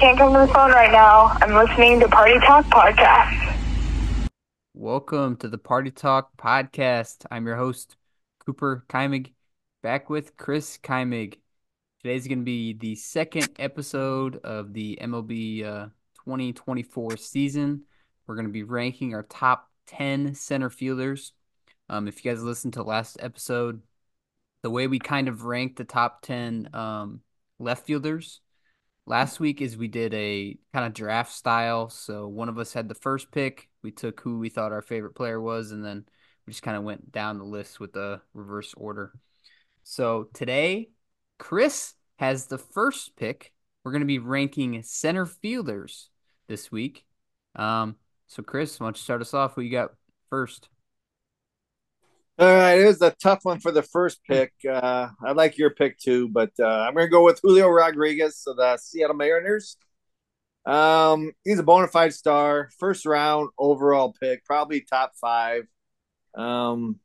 can't come to the phone right now. I'm listening to Party Talk Podcast. Welcome to the Party Talk Podcast. I'm your host, Cooper Keimig, back with Chris Keimig. Today's going to be the second episode of the MLB uh, 2024 season. We're going to be ranking our top 10 center fielders. Um, if you guys listened to last episode, the way we kind of ranked the top 10 um, left fielders last week is we did a kind of draft style. So one of us had the first pick. We took who we thought our favorite player was, and then we just kind of went down the list with the reverse order. So today, Chris has the first pick. We're going to be ranking center fielders this week. Um, so Chris, why don't you start us off? Who you got first? All right, it was a tough one for the first pick. Uh, I like your pick too, but uh, I'm going to go with Julio Rodriguez of the Seattle Mariners. Um, he's a bona fide star, first round overall pick, probably top five. Um,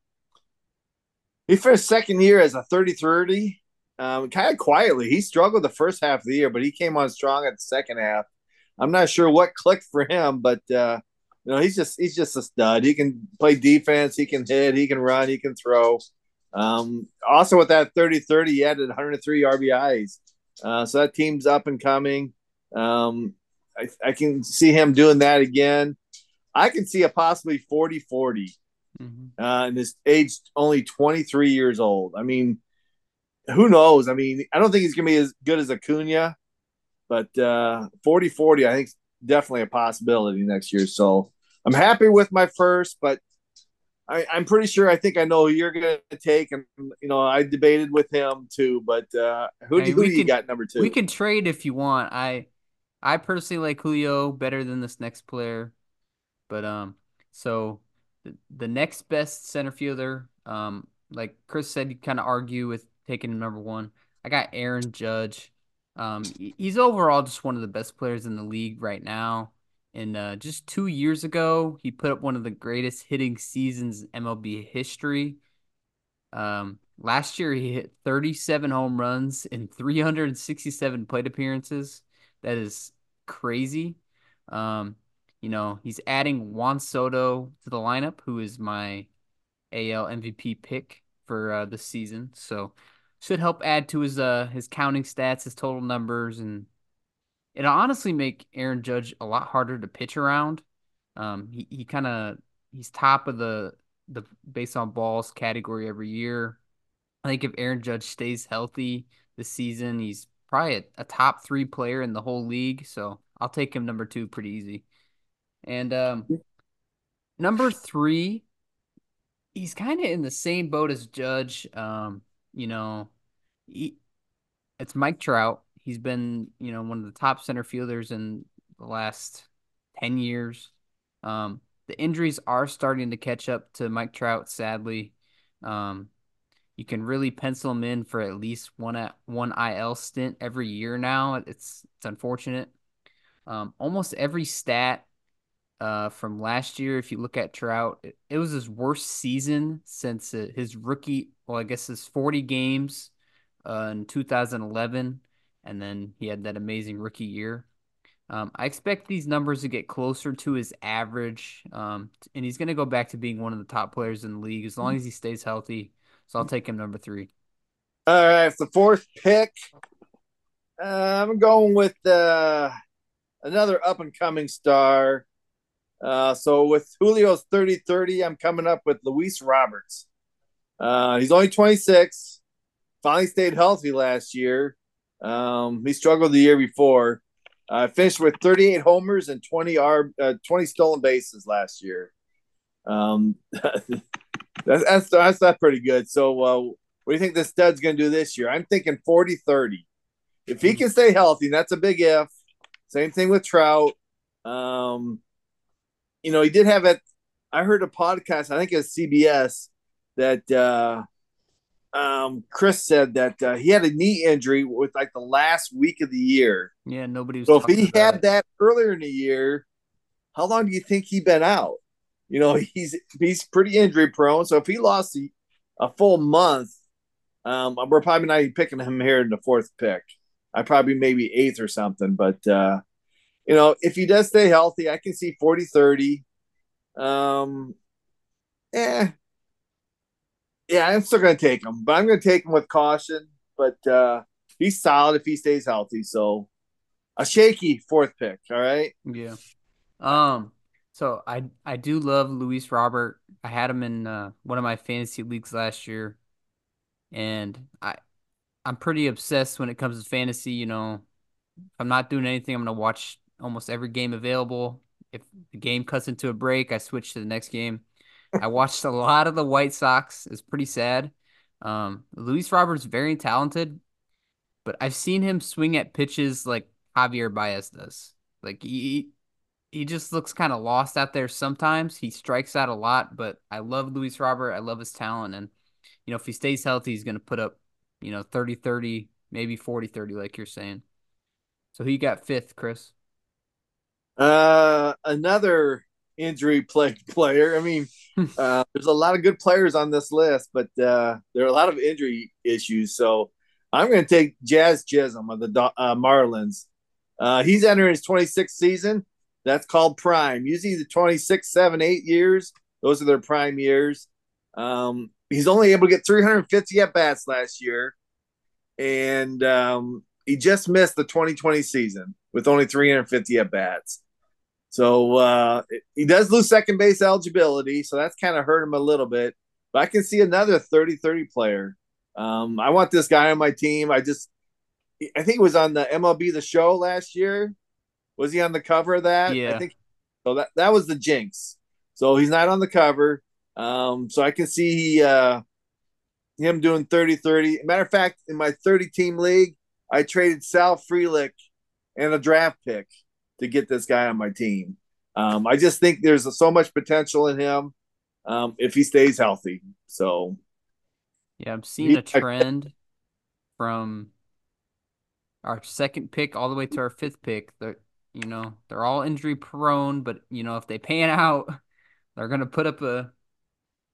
he finished second year as a 30 30, um, kind of quietly. He struggled the first half of the year, but he came on strong at the second half. I'm not sure what clicked for him, but uh, you know, he's just he's just a stud. He can play defense, he can hit, he can run, he can throw. Um, also with that 30-30, he added 103 RBIs. Uh, so that team's up and coming. Um, I, I, can see him doing that again. I can see a possibly 40-40. Mm-hmm. Uh, and this age only 23 years old. I mean, who knows? I mean, I don't think he's gonna be as good as Acuna, but uh 40 40, I think definitely a possibility next year. So I'm happy with my first, but I, am pretty sure I think I know who you're going to take. And, you know, I debated with him too, but uh, who, do, who do you got number two? We can trade if you want. I I personally like Julio better than this next player. But, um, so the, the next best center fielder, um, like Chris said, you kind of argue with taking him number one. I got Aaron Judge. Um, he's overall just one of the best players in the league right now. And uh, just two years ago, he put up one of the greatest hitting seasons in MLB history. Um, last year, he hit 37 home runs in 367 plate appearances. That is crazy. Um, you know, he's adding Juan Soto to the lineup, who is my AL MVP pick for uh, the season. So should help add to his uh his counting stats, his total numbers, and it'll honestly make Aaron Judge a lot harder to pitch around. Um, he he kind of he's top of the the base on balls category every year. I think if Aaron Judge stays healthy this season, he's probably a, a top three player in the whole league. So I'll take him number two pretty easy. And um, number three, he's kind of in the same boat as Judge. Um, you know, he, it's Mike Trout. He's been, you know, one of the top center fielders in the last 10 years. Um, the injuries are starting to catch up to Mike Trout, sadly. Um, you can really pencil him in for at least one at one IL stint every year now. It's it's unfortunate. Um, almost every stat uh, from last year, if you look at Trout, it, it was his worst season since uh, his rookie. Well, I guess his 40 games uh, in 2011 and then he had that amazing rookie year. Um, I expect these numbers to get closer to his average, um, and he's going to go back to being one of the top players in the league as long as he stays healthy. So I'll take him number three. All right, the fourth pick. Uh, I'm going with uh, another up and coming star. Uh, so with Julio's 30 30, I'm coming up with Luis Roberts. Uh, he's only 26, finally stayed healthy last year. Um, he struggled the year before. Uh, finished with 38 homers and 20 R, uh, 20 stolen bases last year. Um, that's, that's that's not pretty good. So, uh, what do you think this stud's going to do this year? I'm thinking 40 30. If he can stay healthy, that's a big if. Same thing with Trout. Um, you know, he did have it. I heard a podcast, I think it's CBS, that uh, um, Chris said that uh, he had a knee injury with like the last week of the year. Yeah, nobody was. So if he had it. that earlier in the year, how long do you think he been out? You know, he's he's pretty injury prone. So if he lost a, a full month, um, we're probably not picking him here in the fourth pick. I probably maybe eighth or something. But uh, you know, if he does stay healthy, I can see 40 30. Um, yeah, yeah, I'm still going to take him, but I'm going to take him with caution. But uh, he's solid if he stays healthy. So a shaky fourth pick. All right. Yeah. Um. So I I do love Luis Robert. I had him in uh, one of my fantasy leagues last year, and I I'm pretty obsessed when it comes to fantasy. You know, if I'm not doing anything, I'm gonna watch almost every game available. If the game cuts into a break, I switch to the next game. I watched a lot of the White Sox. It's pretty sad. Um, Luis Roberts very talented, but I've seen him swing at pitches like Javier Baez does. Like he he just looks kind of lost out there sometimes. He strikes out a lot, but I love Luis Robert. I love his talent and you know, if he stays healthy, he's going to put up, you know, 30-30, maybe 40-30 like you're saying. So he got 5th, Chris? Uh another injury plagued player. I mean, uh, there's a lot of good players on this list, but uh, there are a lot of injury issues. So I'm going to take Jazz Chisholm of the uh, Marlins. Uh, he's entering his 26th season. That's called prime. Usually the 26, 7, 8 years, those are their prime years. Um, he's only able to get 350 at bats last year. And um, he just missed the 2020 season with only 350 at bats. So uh, he does lose second base eligibility, so that's kind of hurt him a little bit. But I can see another 30 30 player. Um, I want this guy on my team. I just, I think it was on the MLB The Show last year. Was he on the cover of that? Yeah. I think so. That that was the jinx. So he's not on the cover. Um, so I can see uh, him doing 30 30. Matter of fact, in my 30 team league, I traded Sal Frelick and a draft pick to get this guy on my team. Um, I just think there's so much potential in him um, if he stays healthy. So, yeah, I'm seeing a trend from our second pick all the way to our fifth pick. They're, you know, they're all injury prone, but you know, if they pan out, they're gonna put up a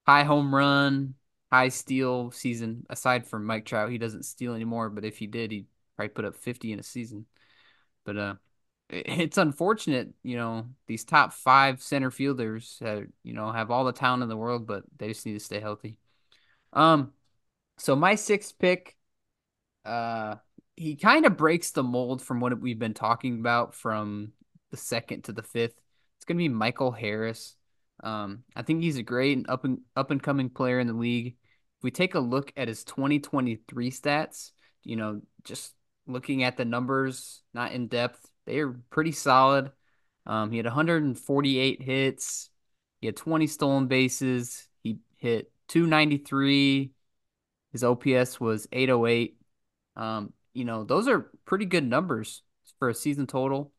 high home run, high steal season. Aside from Mike Trout, he doesn't steal anymore, but if he did, he'd probably put up 50 in a season. But uh, it's unfortunate, you know, these top five center fielders, uh, you know, have all the talent in the world, but they just need to stay healthy. Um, so my sixth pick, uh, he kind of breaks the mold from what we've been talking about from the second to the fifth. It's gonna be Michael Harris. Um, I think he's a great and up and up and coming player in the league. If we take a look at his 2023 stats, you know, just looking at the numbers, not in depth, they are pretty solid. Um, he had 148 hits. He had 20 stolen bases. He hit 293. His OPS was 808. Um, you know, those are pretty good numbers for a season total.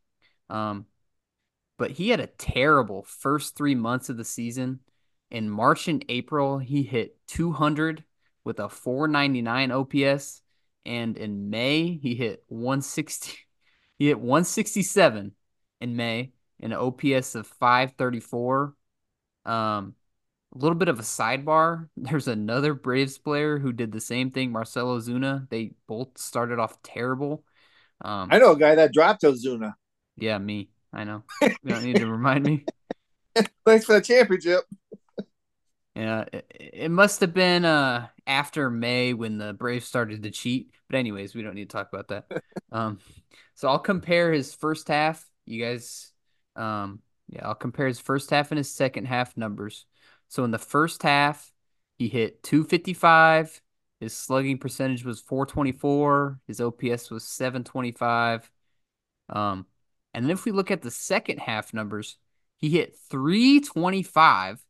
Um, but he had a terrible first three months of the season. In March and April, he hit 200 with a 499 OPS. And in May, he hit 160. He hit 167 in May an OPS of 534. Um, a little bit of a sidebar. There's another Braves player who did the same thing, Marcell Ozuna. They both started off terrible. Um, I know a guy that dropped Ozuna. Yeah, me. I know. You don't need to remind me. Thanks for the championship. Yeah, it, it, must have been uh after May when the Braves started to cheat. But anyways, we don't need to talk about that. um, so I'll compare his first half. You guys, um, yeah, I'll compare his first half and his second half numbers. So in the first half, he hit 255. His slugging percentage was 424. His OPS was 725. Um, and then if we look at the second half numbers, he hit 325.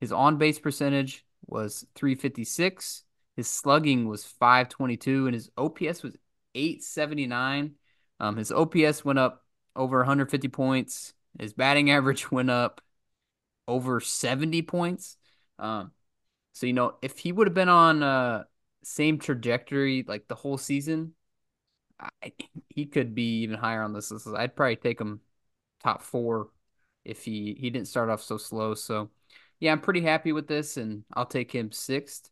His on base percentage was 356. His slugging was 522, and his OPS was 879. Um, his OPS went up over 150 points. His batting average went up over 70 points. Um, so you know, if he would have been on uh same trajectory like the whole season, I, he could be even higher on this list. I'd probably take him top four if he he didn't start off so slow. So yeah, I'm pretty happy with this, and I'll take him sixth.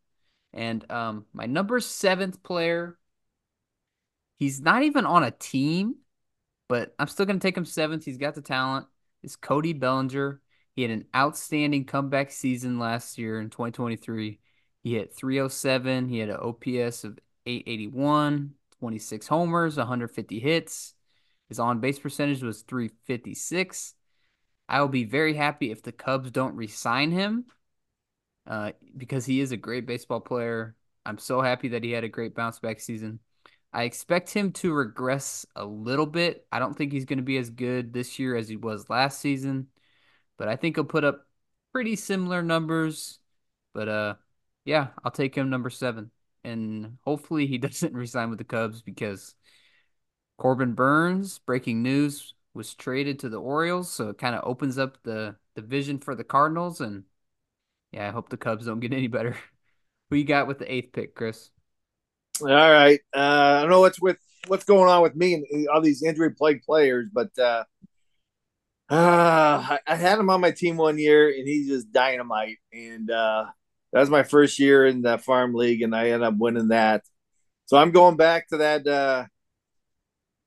And um, my number seventh player he's not even on a team, but I'm still gonna take him seventh. He's got the talent. Is Cody Bellinger. He had an outstanding comeback season last year in 2023. He hit 307. He had an OPS of 881, 26 homers, 150 hits. His on base percentage was 356. I will be very happy if the Cubs don't re-sign him uh, because he is a great baseball player. I'm so happy that he had a great bounce back season. I expect him to regress a little bit. I don't think he's going to be as good this year as he was last season, but I think he'll put up pretty similar numbers. But uh, yeah, I'll take him number seven, and hopefully he doesn't resign with the Cubs because Corbin Burnes. breaking news, was traded to the Orioles, so it kind of opens up the division for the Cardinals, and yeah, I hope the Cubs don't get any better. Who you got with the eighth pick, Chris? All right. Uh, I don't know what's with what's going on with me and all these injury plagued players, but uh, uh, I had him on my team one year, and he's just dynamite. And uh, that was my first year in the farm league, and I ended up winning that. So I'm going back to that.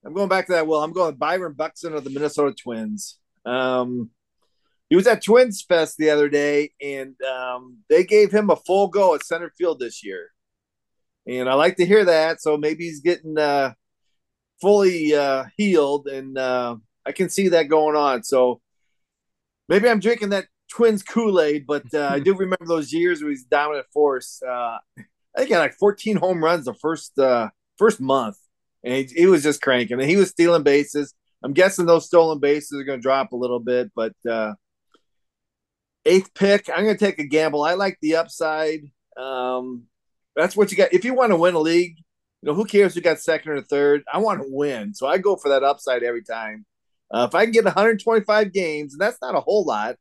I'm going back to that. Well, I'm going Byron Buxton of the Minnesota Twins. Um, he was at Twins Fest the other day, and um, they gave him a full go at center field this year. And I like to hear that. So maybe he's getting uh, fully uh, healed, and uh, I can see that going on. So maybe I'm drinking that Twins Kool Aid, but uh, I do remember those years where he's dominant force. Uh, I think he had like 14 home runs the first uh, first month, and he, he was just cranking. And he was stealing bases. I'm guessing those stolen bases are going to drop a little bit, but uh, eighth pick, I'm going to take a gamble. I like the upside. Um, that's what you got. If you want to win a league, you know, who cares who got second or third? I want to win. So I go for that upside every time. Uh, if I can get 125 games, and that's not a whole lot,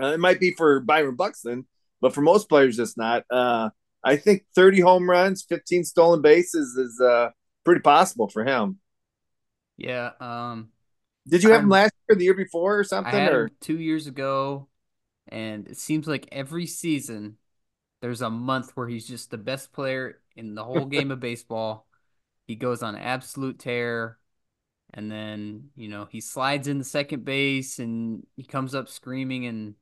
uh, it might be for Byron Buxton, but for most players, it's not. Uh, I think 30 home runs, 15 stolen bases is uh, pretty possible for him. Yeah. Um, Did you have I'm, him last year, the year before, or something? I had or? two years ago, and it seems like every season there's a month where he's just the best player in the whole game of baseball. He goes on absolute tear. And then, you know, he slides in the second base and he comes up screaming and,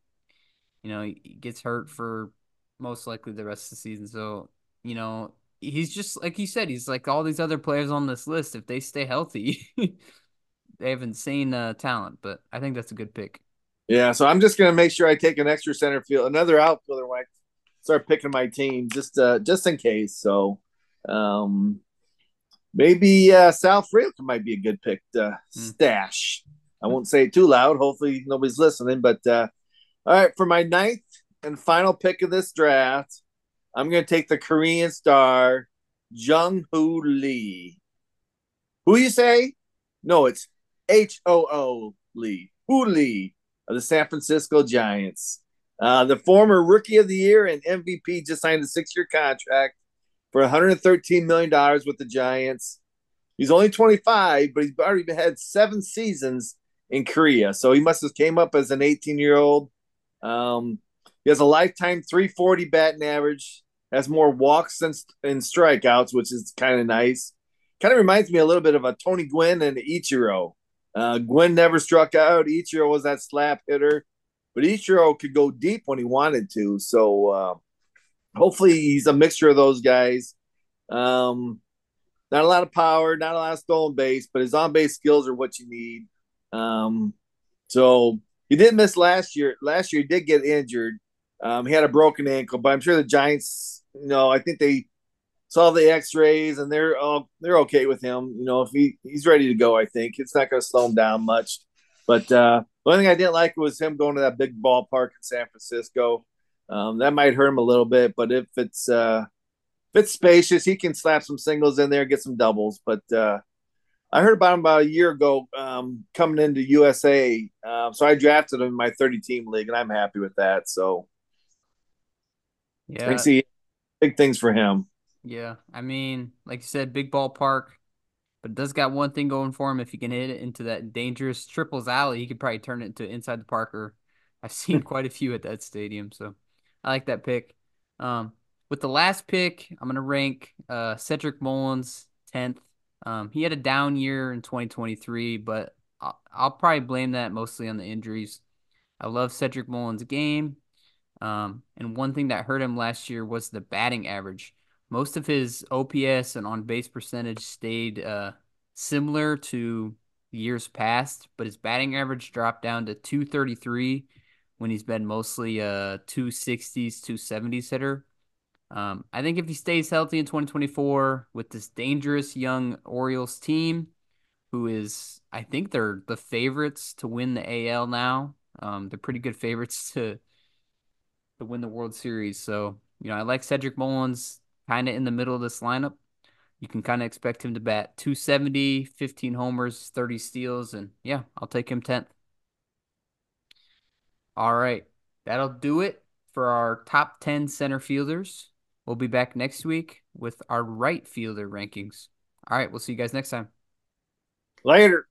you know, he gets hurt for most likely the rest of the season. So, you know, he's just like you said, he's like all these other players on this list. If they stay healthy, they have insane uh, talent. But I think that's a good pick. Yeah, so I'm just gonna make sure I take an extra center field, another outfielder when I start picking my team, just uh, just in case. So, um, maybe uh, Sal Frelick might be a good pick to mm. stash. I won't say it too loud. Hopefully nobody's listening. But uh, all right, for my ninth and final pick of this draft, I'm going to take the Korean star Jung Hoo Lee. Who you say? No, it's H O O Lee. Hoo Lee of the San Francisco Giants. Uh, the former Rookie of the Year and MVP just signed a six-year contract for 113 million dollars with the Giants. He's only 25, but he's already had seven seasons in Korea, so he must have came up as an 18-year-old. Um, he has a lifetime 340 batting average, has more walks than and strikeouts, which is kind of nice. Kind of reminds me a little bit of a Tony Gwynn and Ichiro. Uh, Gwynn never struck out. Ichiro was that slap hitter, but Ichiro could go deep when he wanted to. So uh, hopefully he's a mixture of those guys. Um, not a lot of power, not a lot of stolen base, but his on base skills are what you need. Um, so he did miss last year. Last year he did get injured. Um, he had a broken ankle, but I'm sure the Giants, you know, I think they saw the X-rays and they're uh, they're okay with him. You know, if he he's ready to go, I think it's not going to slow him down much. But uh, the only thing I didn't like was him going to that big ballpark in San Francisco. Um, that might hurt him a little bit, but if it's uh, if it's spacious, he can slap some singles in there, get some doubles. But uh, I heard about him about a year ago um, coming into USA, um, so I drafted him in my 30 team league, and I'm happy with that. So yeah, I see big things for him. Yeah, I mean, like you said, big ballpark, but it does got one thing going for him. If he can hit it into that dangerous triples alley, he could probably turn it into inside the Parker. I've seen quite a few at that stadium, so I like that pick. Um, with the last pick, I'm gonna rank uh, Cedric Mullins tenth. Um, he had a down year in 2023, but I'll, I'll probably blame that mostly on the injuries. I love Cedric Mullins' game. Um, and one thing that hurt him last year was the batting average. Most of his OPS and on base percentage stayed uh, similar to years past, but his batting average dropped down to 233 when he's been mostly a 260s, 270s hitter. Um, I think if he stays healthy in 2024 with this dangerous young Orioles team, who is, I think they're the favorites to win the AL now. Um, they're pretty good favorites to to win the World Series. So, you know, I like Cedric Mullins kind of in the middle of this lineup. You can kind of expect him to bat 270, 15 homers, 30 steals, and yeah, I'll take him 10th. All right, that'll do it for our top 10 center fielders. We'll be back next week with our right fielder rankings. All right, we'll see you guys next time. Later.